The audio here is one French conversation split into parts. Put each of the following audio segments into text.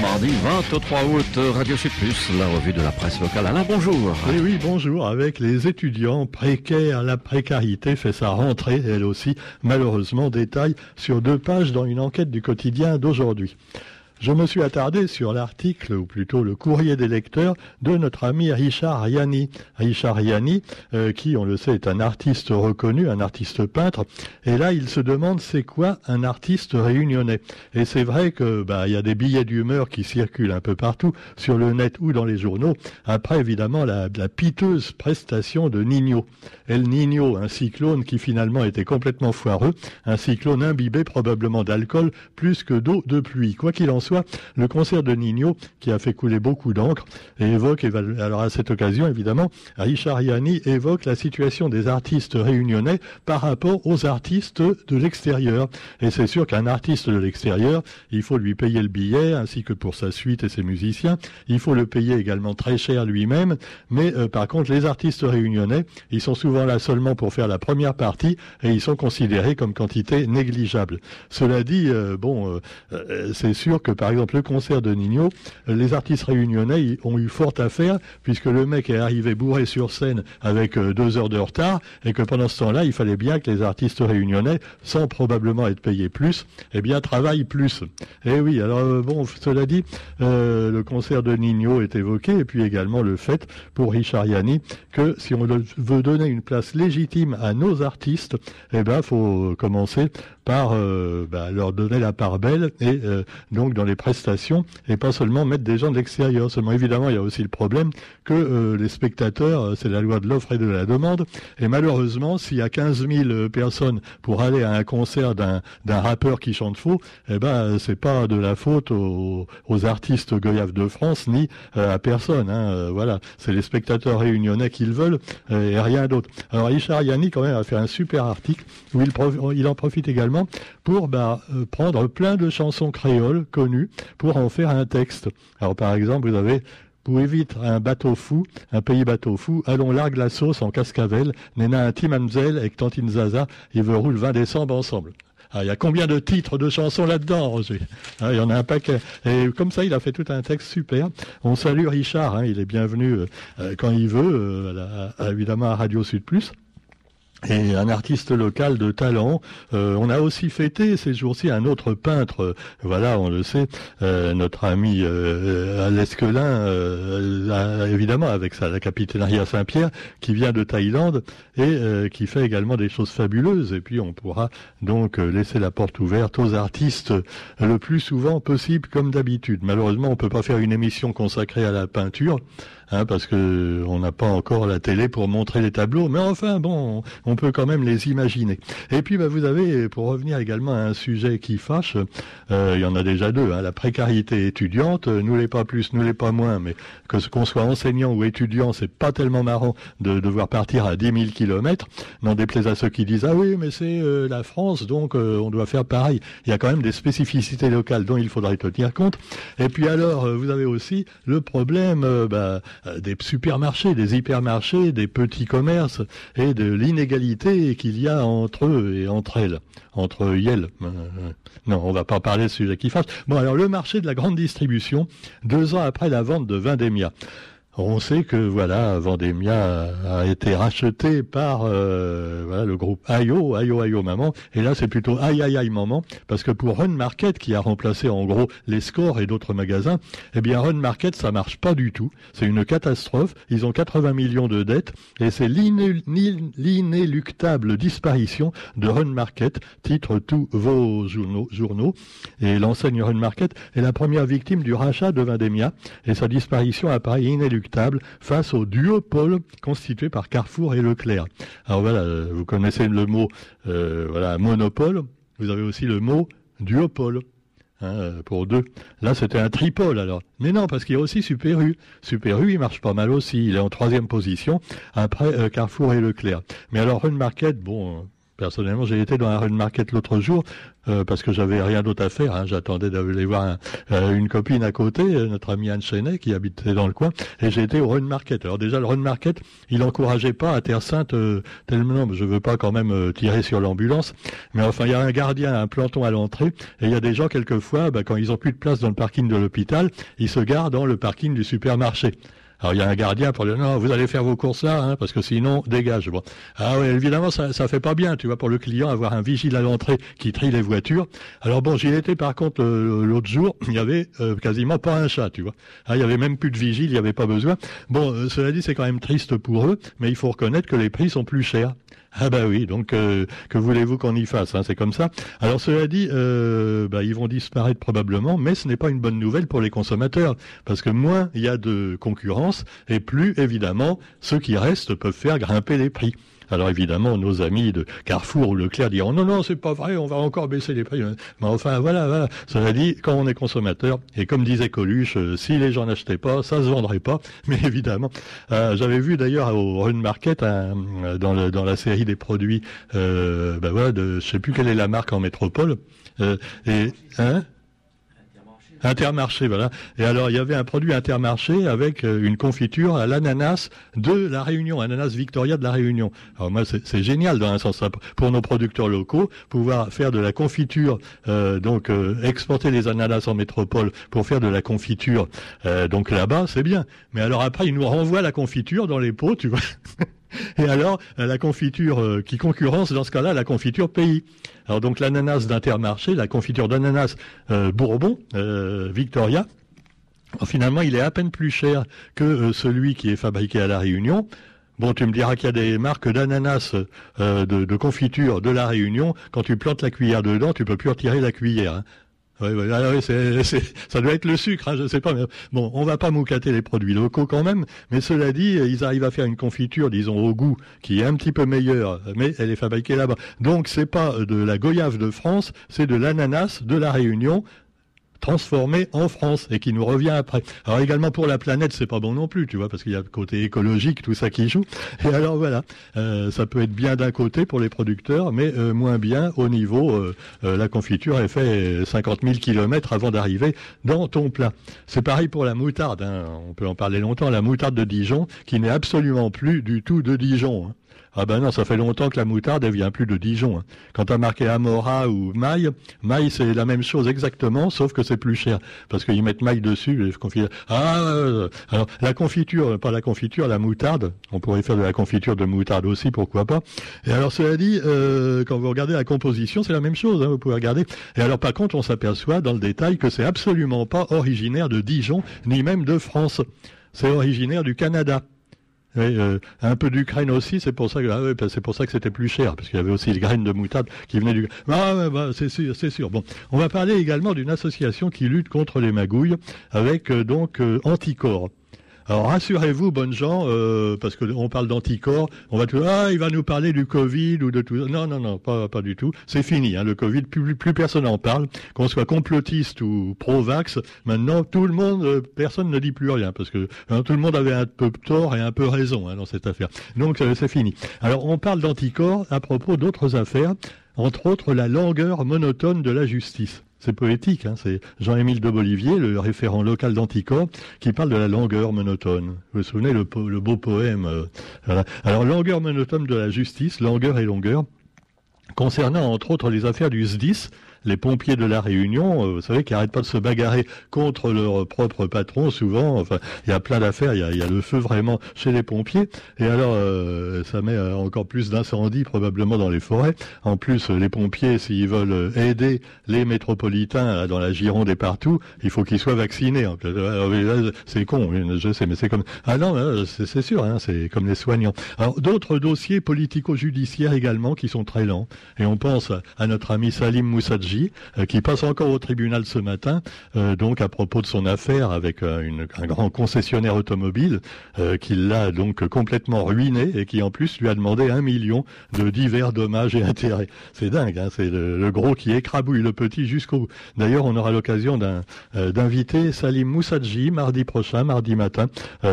mardi 23 août, Radio Sud Plus, la revue de la presse locale. Alain, bonjour. Oui, oui, bonjour. Avec les étudiants précaires, la précarité fait sa rentrée, elle aussi, malheureusement, détail sur deux pages dans une enquête du quotidien d'aujourd'hui. Je me suis attardé sur l'article, ou plutôt le courrier des lecteurs, de notre ami Richard Yanni. Richard Yanni, euh, qui, on le sait, est un artiste reconnu, un artiste peintre. Et là, il se demande c'est quoi un artiste réunionnais? Et c'est vrai que bah y a des billets d'humeur qui circulent un peu partout sur le net ou dans les journaux. Après, évidemment, la, la piteuse prestation de Nino. El Nino, un cyclone qui finalement était complètement foireux, un cyclone imbibé probablement d'alcool plus que d'eau de pluie. Quoi qu'il en soit, le concert de Nino, qui a fait couler beaucoup d'encre, évoque, alors à cette occasion, évidemment, Richard Yanni évoque la situation des artistes réunionnais par rapport aux artistes de l'extérieur. Et c'est sûr qu'un artiste de l'extérieur, il faut lui payer le billet, ainsi que pour sa suite et ses musiciens. Il faut le payer également très cher lui-même. Mais euh, par contre, les artistes réunionnais, ils sont souvent là seulement pour faire la première partie et ils sont considérés comme quantité négligeable. Cela dit, euh, bon, euh, c'est sûr que par exemple le concert de Nino, les artistes réunionnais ont eu fort à faire puisque le mec est arrivé bourré sur scène avec euh, deux heures de retard et que pendant ce temps-là, il fallait bien que les artistes réunionnais, sans probablement être payés plus, eh bien travaillent plus. Eh oui, alors euh, bon, cela dit, euh, le concert de Nino est évoqué et puis également le fait pour Richard Yanni que si on veut donner une place légitime à nos artistes, eh ben faut commencer par bah, leur donner la part belle et donc dans les prestations et pas seulement mettre des gens de l'extérieur. Seulement évidemment il y a aussi le problème que euh, les spectateurs, c'est la loi de l'offre et de la demande et malheureusement s'il y a 15 000 personnes pour aller à un concert d'un rappeur qui chante faux, eh ben c'est pas de la faute aux, artistes goyaves de France ni à personne. Hein, voilà, c'est les spectateurs réunionnais qu'ils veulent et rien d'autre. Alors Richard Yanni quand même a fait un super article où il, il en profite également pour bah, euh, prendre plein de chansons créoles connues pour en faire un texte. Alors par exemple, vous avez pour éviter un bateau fou, un pays bateau fou, allons largue la sauce en cascavelle, Nena un Timamzel avec Tantine Zaza, et veut le 20 décembre ensemble. Ah, il y a combien de titres de chansons là-dedans, Roger? Ah, Il y en a un paquet. Et comme ça, il a fait tout un texte super. On salue Richard, hein, il est bienvenu euh, euh, quand il veut, évidemment à Radio Sud Plus et un artiste local de talent. Euh, on a aussi fêté ces jours-ci un autre peintre, voilà, on le sait, euh, notre ami euh, Lesquelin, euh, évidemment avec sa la capitainerie Saint-Pierre, qui vient de Thaïlande et qui fait également des choses fabuleuses. Et puis on pourra donc laisser la porte ouverte aux artistes le plus souvent possible, comme d'habitude. Malheureusement, on peut pas faire une émission consacrée à la peinture. Hein, parce que on n'a pas encore la télé pour montrer les tableaux, mais enfin bon, on peut quand même les imaginer. Et puis bah, vous avez, pour revenir également à un sujet qui fâche, euh, il y en a déjà deux, hein, la précarité étudiante, nous l'est pas plus, nous l'est pas moins, mais que ce qu'on soit enseignant ou étudiant, c'est pas tellement marrant de devoir partir à 10 000 kilomètres, n'en déplaise à ceux qui disent ah oui mais c'est euh, la France donc euh, on doit faire pareil. Il y a quand même des spécificités locales dont il faudrait tenir compte. Et puis alors vous avez aussi le problème bah, euh, des supermarchés, des hypermarchés, des petits commerces et de l'inégalité qu'il y a entre eux et entre elles, entre Yel. Euh, non, on va pas parler de sujet qui fâche. Bon, alors le marché de la grande distribution, deux ans après la vente de Vendémia. On sait que voilà, Vendémia a, été racheté par euh, le groupe Ayo, Ayo Ayo Maman. Et là, c'est plutôt Aïe Aïe Maman, parce que pour Run Market, qui a remplacé en gros les scores et d'autres magasins, eh bien Run Market, ça marche pas du tout. C'est une catastrophe. Ils ont 80 millions de dettes et c'est l'inéluctable disparition de Run Market, titre tous vos journaux. journaux. Et l'enseigne Run Market est la première victime du rachat de Vendémia et sa disparition apparaît inéluctable face au duopole constitué par Carrefour et Leclerc. Alors voilà, vous connaissez le mot euh, voilà monopole. Vous avez aussi le mot duopole. Hein, pour deux. Là, c'était un tripole alors. Mais non, parce qu'il y a aussi Super U. Il marche pas mal aussi. Il est en troisième position après euh, Carrefour et Leclerc. Mais alors Run Market, bon, Personnellement, j'ai été dans la rue de Market l'autre jour euh, parce que j'avais rien d'autre à faire. Hein. J'attendais d'aller voir euh, une copine à côté, euh, notre ami Anne Chenet, qui habitait dans le coin, et j'ai été au Run Market. Alors déjà, le Run Market, il encourageait pas à Terre Sainte tellement, je veux pas quand même tirer sur l'ambulance, mais enfin, il y a un gardien, un planton à l'entrée, et il y a des gens quelquefois, bah, quand ils ont plus de place dans le parking de l'hôpital, ils se gardent dans le parking du supermarché. Alors il y a un gardien pour dire non, vous allez faire vos courses là, hein, parce que sinon dégage. Bon. Ah oui, évidemment ça ça fait pas bien, tu vois, pour le client avoir un vigile à l'entrée qui trie les voitures. Alors bon, j'y étais par contre l'autre jour, il y avait euh, quasiment pas un chat, tu vois. Ah, il y avait même plus de vigile, il y avait pas besoin. Bon, euh, cela dit, c'est quand même triste pour eux, mais il faut reconnaître que les prix sont plus chers. Ah bah oui, donc euh, que voulez-vous qu'on y fasse hein, C'est comme ça. Alors cela dit, euh, bah, ils vont disparaître probablement, mais ce n'est pas une bonne nouvelle pour les consommateurs, parce que moins il y a de concurrence, et plus évidemment ceux qui restent peuvent faire grimper les prix. Alors évidemment, nos amis de Carrefour ou Leclerc diront non, non, c'est pas vrai, on va encore baisser les prix. Mais enfin, voilà, voilà. Cela dit, quand on est consommateur, et comme disait Coluche, euh, si les gens n'achetaient pas, ça se vendrait pas. Mais évidemment, euh, j'avais vu d'ailleurs au Run Market euh, dans, la série des produits, ben voilà, de, je sais plus quelle est la marque en métropole. et hein? Intermarché, voilà. Et alors, il y avait un produit Intermarché avec euh, une confiture à l'ananas de la Réunion, ananas Victoria de la Réunion. Alors moi, c'est génial dans un sens pour nos producteurs locaux, pouvoir faire de la confiture, euh, donc euh, exporter les ananas en métropole pour faire de la confiture. donc là-bas, c'est bien. Mais alors après, ils nous renvoient la confiture dans les pots, tu vois. Et alors, la confiture qui concurrence, dans ce cas-là, la confiture pays. Alors donc l'ananas d'Intermarché, la confiture d'ananas euh, Bourbon, euh, Victoria, finalement il est à peine plus cher que euh, celui qui est fabriqué à La Réunion. Bon, tu me diras qu'il y a des marques d'ananas de, confiture de la Réunion. Quand tu plantes la cuillère dedans, tu peux plus retirer la cuillère. Hein. Oui, oui, ah ça doit être le sucre, hein, je sais pas. Mais bon, on va pas moucater les produits locaux quand même. Mais cela dit, ils arrivent à faire une confiture, disons au goût, qui est un petit peu meilleure, mais elle est fabriquée là-bas. Donc c'est pas de la goyave de France, c'est de l'ananas de la Réunion transformé en France et qui nous revient après. Alors également pour la planète, c'est pas bon non plus, tu vois, parce qu'il y a le côté écologique, tout ça qui joue. Et alors voilà, euh, ça peut être bien d'un côté pour les producteurs, mais euh, moins bien au niveau euh, la confiture est fait 50 000 kilomètres avant d'arriver dans ton plat. C'est pareil pour la moutarde, hein. on peut en parler longtemps, la moutarde de Dijon, qui n'est absolument plus du tout de Dijon. Hein. Ah ben non, ça fait longtemps que la moutarde, elle vient plus de Dijon. Hein. Quand tu as marqué Amora ou maille, maille c'est la même chose exactement, sauf que c'est plus cher. Parce qu'ils mettent maille dessus, les. Ah, euh, alors la confiture, pas la confiture, la moutarde, on pourrait faire de la confiture de moutarde aussi, pourquoi pas. Et alors cela dit, euh, quand vous regardez la composition, c'est la même chose, hein, vous pouvez regarder. Et alors par contre, on s'aperçoit dans le détail que c'est absolument pas originaire de Dijon, ni même de France. C'est originaire du Canada. Euh, un peu d'Ukraine aussi, c'est pour ça que ah c'est pour ça que c'était plus cher, parce qu'il y avait aussi les graines de moutarde qui venaient du. Ah, bah, c'est sûr, c'est sûr. Bon, on va parler également d'une association qui lutte contre les magouilles, avec euh, donc euh, Anticorps. Alors rassurez-vous, bonnes gens, euh, parce qu'on parle d'anticorps, on va tout ah il va nous parler du Covid ou de tout. Non non non, pas du tout. C'est fini. Hein, le Covid, plus personne n'en parle. Qu'on soit complotiste ou pro-vax, maintenant tout le monde, euh, personne ne dit plus rien parce que hein, tout le monde avait un peu tort et un peu raison hein, dans cette affaire. Donc euh, c'est fini. Alors on parle d'anticorps à propos d'autres affaires, entre autres la longueur monotone de la justice. C'est poétique, hein, c'est Jean-Émile de Bolivier, le référent local d'Anticorps, qui parle de la langueur monotone. Vous vous souvenez le, beau poème euh, Alors, langueur monotone de la justice, langueur et longueur, concernant entre autres les affaires du SDIS, les pompiers de la Réunion, euh, vous savez, qui n'arrêtent pas de se bagarrer contre leur propre patron, souvent. Enfin, il y a plein d'affaires, il y a, le feu vraiment chez les pompiers. Et alors, euh, ça met euh, encore plus d'incendies probablement dans les forêts. En plus, les pompiers, s'ils veulent aider les métropolitains dans la Gironde et partout, il faut qu'ils soient vaccinés. C'est con, je sais, mais c'est comme... Ah non, c'est sûr, hein, c'est comme les soignants. Alors, d'autres dossiers politico-judiciaires également qui sont très lents. Et on pense à notre ami Salim Moussadji Mousadji, qui passe encore au tribunal ce matin, donc à propos de son affaire avec une, un grand concessionnaire automobile qui l'a donc complètement ruiné et qui en plus lui a demandé un million de divers dommages et intérêts. C'est dingue, hein, c'est le, gros qui écrabouille le petit jusqu'au bout. D'ailleurs, on aura l'occasion d'inviter Salim Moussadji mardi prochain, mardi matin,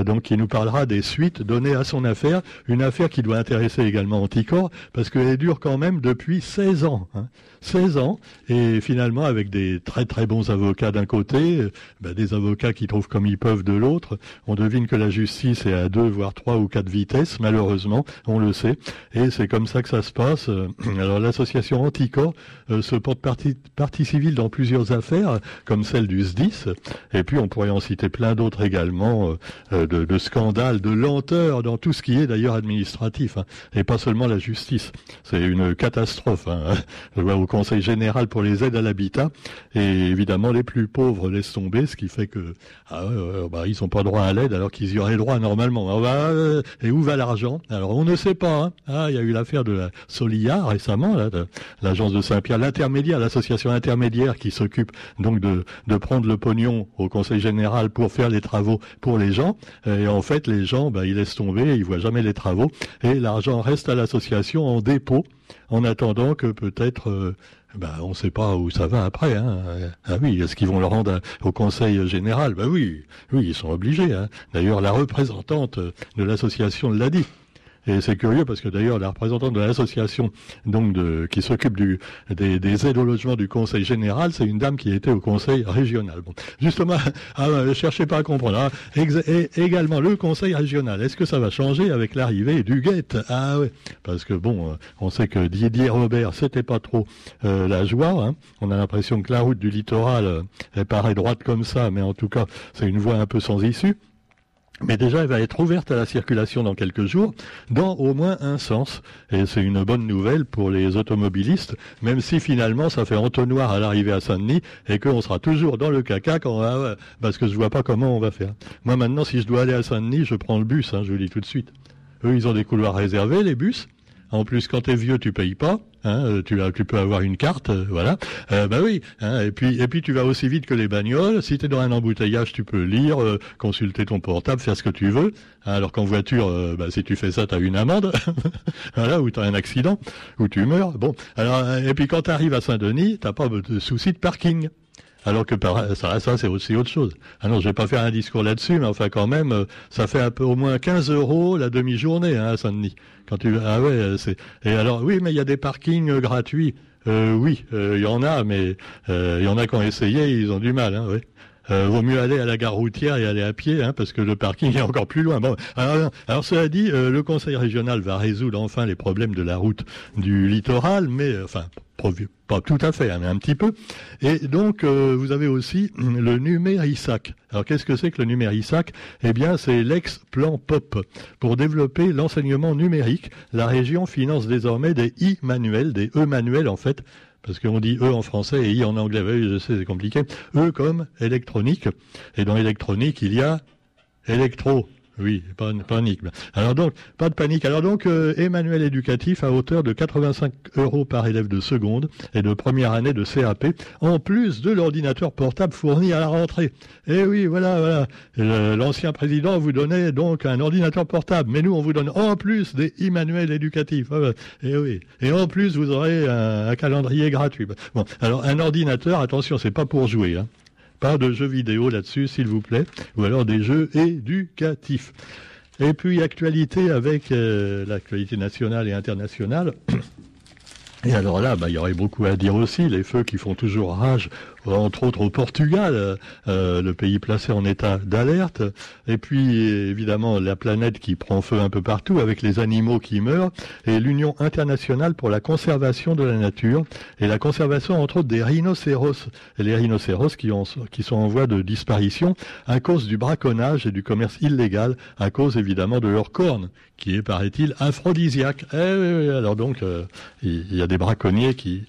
donc qui nous parlera des suites données à son affaire, une affaire qui doit intéresser également Anticor, parce qu'elle dure quand même depuis 16 ans. Hein. 16 ans, et finalement avec des très très bons avocats d'un côté, euh, ben, des avocats qui trouvent comme ils peuvent de l'autre, on devine que la justice est à deux, voire trois ou quatre vitesses, malheureusement, on le sait, et c'est comme ça que ça se passe. Euh, alors l'association Anticor euh, se porte partie, partie civile dans plusieurs affaires, comme celle du SDIS, et puis on pourrait en citer plein d'autres également, de, de, scandales, de lenteur dans tout ce qui est d'ailleurs administratif, hein, et pas seulement la justice. C'est une catastrophe. Hein. Je vois au Conseil général pour les aides à l'habitat. Et évidemment, les plus pauvres laissent tomber, ce qui fait que ah, bah, ils n'ont pas droit à l'aide alors qu'ils y auraient droit normalement. Ah, bah, euh, et où va l'argent? Alors on ne sait pas. Hein. Ah, il y a eu l'affaire de la Solia récemment, l'agence de Saint-Pierre, l'intermédiaire, l'association intermédiaire qui s'occupe donc de, prendre le pognon au Conseil général pour faire les travaux pour les gens. Et en fait, les gens, bah, ils laissent tomber, ils voient jamais les travaux et l'argent reste à l'association en dépôt en attendant que peut-être, euh, bah, on ne sait pas où ça va après. Hein. Ah oui, est-ce qu'ils vont le rendre au Conseil général? Ben oui, oui, ils sont obligés. Hein. D'ailleurs, la représentante de l'association l'a dit. Et c'est curieux parce que d'ailleurs la représentante de l'association donc qui s'occupe des, des, aides au logement du Conseil général, c'est une dame qui était au Conseil régional. Bon, justement, ah, ne cherchez pas à comprendre. Hein. et également le Conseil régional, est-ce que ça va changer avec l'arrivée du GUET? Ah oui, parce que bon, euh, on sait que Didier Robert, c'était pas trop euh, la joie. Hein. On a l'impression que la route du littoral, euh, elle paraît droite comme ça, mais en tout cas, c'est une voie un peu sans issue. Mais déjà, elle va être ouverte à la circulation dans quelques jours, dans au moins un sens. Et c'est une bonne nouvelle pour les automobilistes, même si finalement ça fait entonnoir à l'arrivée à Saint-Denis et qu'on sera toujours dans le caca quand va, parce que je vois pas comment on va faire. Moi maintenant, si je dois aller à Saint-Denis, je prends le bus, hein, je vous le dis tout de suite. Eux, ils ont des couloirs réservés, les bus. En plus, quand t'es vieux, tu payes pas. Hein, euh, tu, peux avoir une carte, euh, voilà. Euh, bah oui. Hein, et puis et puis tu vas aussi vite que les bagnoles. Si tu es dans un embouteillage, tu peux lire, euh, consulter ton portable, faire ce que tu veux. Hein, alors qu'en voiture, bah, si tu fais ça, tu une amende. voilà, ou tu as un accident, ou tu meurs. Bon. Alors et puis quand tu arrives à Saint-Denis, t'as pas de souci de parking. Alors que ça, ça c'est aussi autre chose. Alors, je vais pas faire un discours là-dessus, mais enfin quand même, euh, ça fait un peu au moins 15 euros la demi-journée hein, à Saint-Denis. Quand tu ah ouais, euh, c'est et alors oui, mais il y a des parkings euh, gratuits. Oui, il y en a, mais il y en a qui ont essayé, ils ont du mal. Hein, oui. Vaut mieux aller à la gare routière et aller à pied, hein, parce que le parking est encore plus loin. Bon, alors, cela dit, le Conseil régional va résoudre enfin les problèmes de la route du littoral, mais enfin pas tout à fait, hein, mais un petit peu. Et donc, euh, vous avez aussi le Numérissac. Alors, qu'est-ce que c'est que le Numérissac Eh bien, c'est l'ex-plan POP. Pour développer l'enseignement numérique, la région finance désormais des e-manuels, des e-manuels en fait, parce qu'on dit E en français et I en anglais. Oui, je sais, c'est compliqué. E comme électronique. Et dans électronique, il y a électro. Oui, pas de panique. Alors donc, pas de panique. Alors donc, euh, Emmanuel éducatif à hauteur de 85 euros par élève de seconde et de première année de CAP, en plus de l'ordinateur portable fourni à la rentrée. Eh oui, voilà, voilà. L'ancien président vous donnait donc un ordinateur portable, mais nous, on vous donne en plus des Emmanuel éducatifs. et eh oui. Et en plus, vous aurez un, calendrier gratuit. Bon, alors un ordinateur, attention, c'est pas pour jouer. Hein. Pas de jeux vidéo là-dessus, s'il vous plaît, ou alors des jeux éducatifs. Et puis actualité avec euh, l'actualité nationale et internationale. Et alors là, bah, il y aurait beaucoup à dire aussi, les feux qui font toujours rage entre autres au Portugal, euh, le pays placé en état d'alerte, et puis évidemment la planète qui prend feu un peu partout avec les animaux qui meurent, et l'Union internationale pour la conservation de la nature, et la conservation entre autres des rhinocéros, et les rhinocéros qui, ont, qui sont en voie de disparition à cause du braconnage et du commerce illégal, à cause évidemment de leurs cornes, qui est, paraît-il, aphrodisiaque. Eh alors donc, euh, il y, a des braconniers qui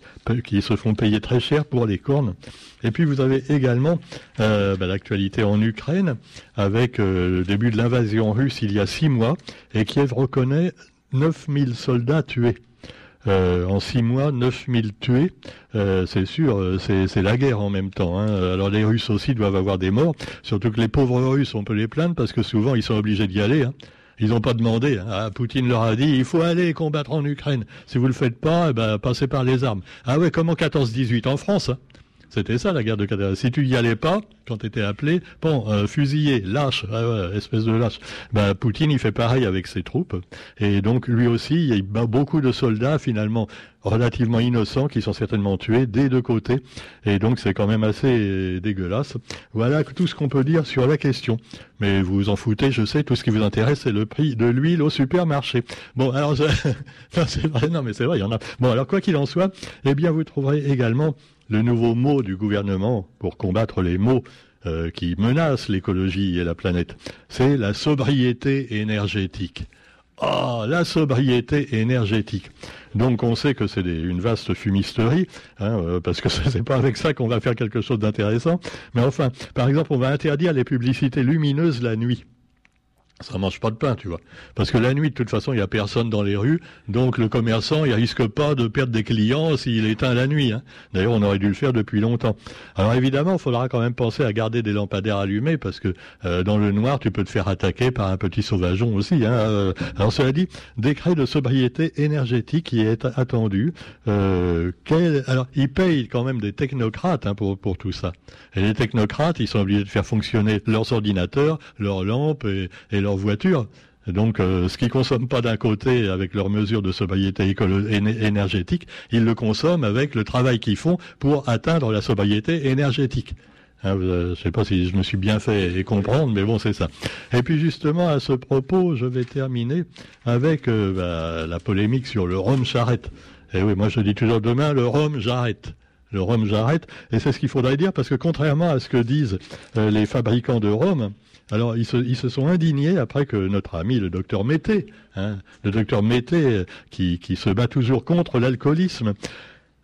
se font payer très cher pour les cornes. Et puis vous avez également euh, bah, l'actualité en Ukraine avec euh, le début de l'invasion russe il y a six mois et Kiev reconnaît 9000 soldats tués. Euh, en six mois, 9000 tués, c'est sûr, c'est la guerre en même temps. Hein. Alors les Russes aussi doivent avoir des morts, surtout que les pauvres Russes, on peut les plaindre parce que souvent ils sont obligés d'y aller. Hein. Ils n'ont pas demandé. Hein. Ah, Poutine leur a dit il faut aller combattre en Ukraine. Si vous le faites pas, eh ben, passez par les armes. Ah ouais, comment 14-18 en France c'était ça la guerre de 14. Si tu y allais pas, quand tu étais appelé, bon, fusillé, lâche, espèce de lâche. Ben, Poutine, il fait pareil avec ses troupes. Et donc, lui aussi, il y a beaucoup de soldats, finalement, relativement innocents, qui sont certainement tués des deux côtés. Et donc, c'est quand même assez dégueulasse. Voilà tout ce qu'on peut dire sur la question. Mais vous vous en foutez, je sais, tout ce qui vous intéresse, c'est le prix de l'huile au supermarché. Bon, alors, c'est vrai, non, mais c'est vrai, il y en a. Bon, alors, quoi qu'il en soit, eh bien, vous trouverez également le nouveau mot du gouvernement pour combattre les maux euh, qui menacent l'écologie et la planète, c'est la sobriété énergétique. Ah, la sobriété énergétique. Donc on sait que c'est une vaste fumisterie, hein, euh, parce que c'est pas avec ça qu'on va faire quelque chose d'intéressant. Mais enfin, par exemple, on va interdire les publicités lumineuses la nuit ça mange pas de pain, tu vois. Parce que la nuit, de toute façon, il y a personne dans les rues, donc le commerçant, il risque pas de perdre des clients s'il éteint la nuit. Hein. D'ailleurs, on aurait dû le faire depuis longtemps. Alors évidemment, il faudra quand même penser à garder des lampadaires allumés, parce que euh, dans le noir, tu peux te faire attaquer par un petit sauvageon aussi. Hein. Euh, alors cela dit, décret de sobriété énergétique qui est attendu. Euh, alors, ils payent quand même des technocrates hein, pour, pour tout ça. Et les technocrates, ils sont obligés de faire fonctionner leurs ordinateurs, leurs lampes et, et leur voiture. Donc, euh, ce qu'ils consomment pas d'un côté avec leurs mesures de sobriété énergétique, ils le consomment avec le travail qu'ils font pour atteindre la sobriété énergétique. Hein, je ne sais pas si je me suis bien fait comprendre, mais bon, c'est ça. Et puis justement, à ce propos, je vais terminer avec euh, bah, la polémique sur le rhum charrette. Et oui, moi je dis toujours demain, le rhum j'arrête. Le rhum j'arrête. Et c'est ce qu'il faudrait dire, parce que contrairement à ce que disent euh, les fabricants de rhum, alors, ils se, sont indignés après que notre ami, le docteur Mété, hein, le docteur Mété, qui, se bat toujours contre l'alcoolisme,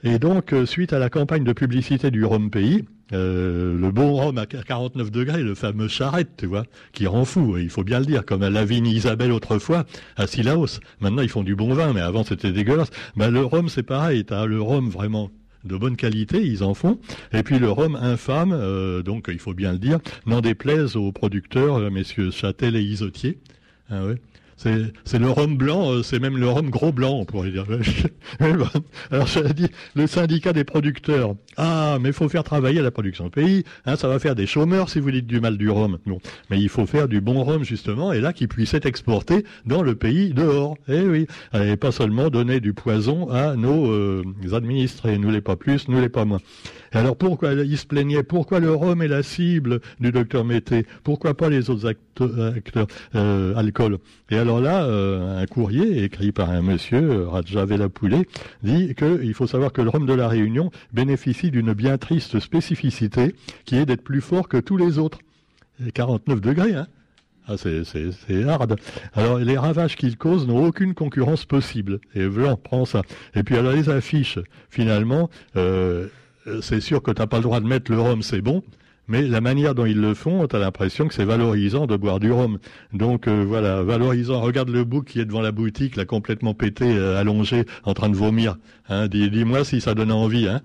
et donc, euh, suite à la campagne de publicité du Rhum Pays, euh, le bon rhum à 49 degrés, le fameux charrette, tu vois, qui rend fou, il faut bien le dire, comme à la vigne Isabelle autrefois, à Silaos. Maintenant, ils font du bon vin, mais avant, c'était dégueulasse. Ben, le rhum, c'est pareil, t'as le rhum vraiment de bonne qualité, ils en font. Et puis le rhum infâme, euh, donc il faut bien le dire, n'en déplaise aux producteurs, euh, messieurs Châtel et Isotier. Ah. C'est le rhum blanc, euh, c'est même le rhum gros blanc, on pourrait dire. Alors, je dit, le syndicat des producteurs. Ah, mais il faut faire travailler la production au pays. Hein, ça va faire des chômeurs si vous dites du mal du rhum. Bon. Mais il faut faire du bon rhum, justement, et là, qui puisse être exporté dans le pays dehors. Eh oui. Et pas seulement donner du poison à nos euh, administrés. Nous les pas plus, nous les pas moins. Et alors, pourquoi il se plaignait Pourquoi le rhum est la cible du docteur Mété? Pourquoi pas les autres acteurs, euh, alcool? Alors là, euh, un courrier écrit par un monsieur, Raja Poulet, dit qu'il faut savoir que le rhum de la Réunion bénéficie d'une bien triste spécificité qui est d'être plus fort que tous les autres. 49 degrés, hein ah, c'est hard. Alors, les ravages qu'il cause n'ont aucune concurrence possible. Et Blanc prend ça. Et puis, alors, les affiches, finalement, euh, c'est sûr que tu n'as pas le droit de mettre le rhum, c'est bon mais la manière dont ils le font, tu as l'impression que c'est valorisant de boire du rhum. Donc euh, voilà, valorisant. Regarde le bouc qui est devant la boutique, là complètement pété, euh, allongé, en train de vomir. Hein, Dis-moi si ça donne envie. Hein.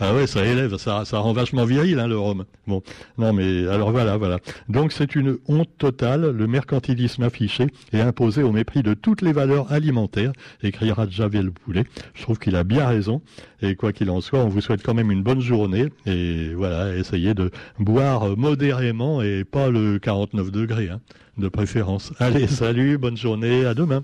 Ah ouais, ça élève, ça, ça rend vachement viril, hein, le rhum. Bon, non mais alors voilà, voilà. Donc c'est une honte totale, le mercantilisme affiché et imposé au mépris de toutes les valeurs alimentaires, écrira Javier Poulet. Je trouve qu'il a bien raison. Et quoi qu'il en soit, on vous souhaite quand même une bonne journée. Et voilà, essayez de boire modérément et pas le 49 degrés, hein, de préférence. Allez, salut, bonne journée, à demain.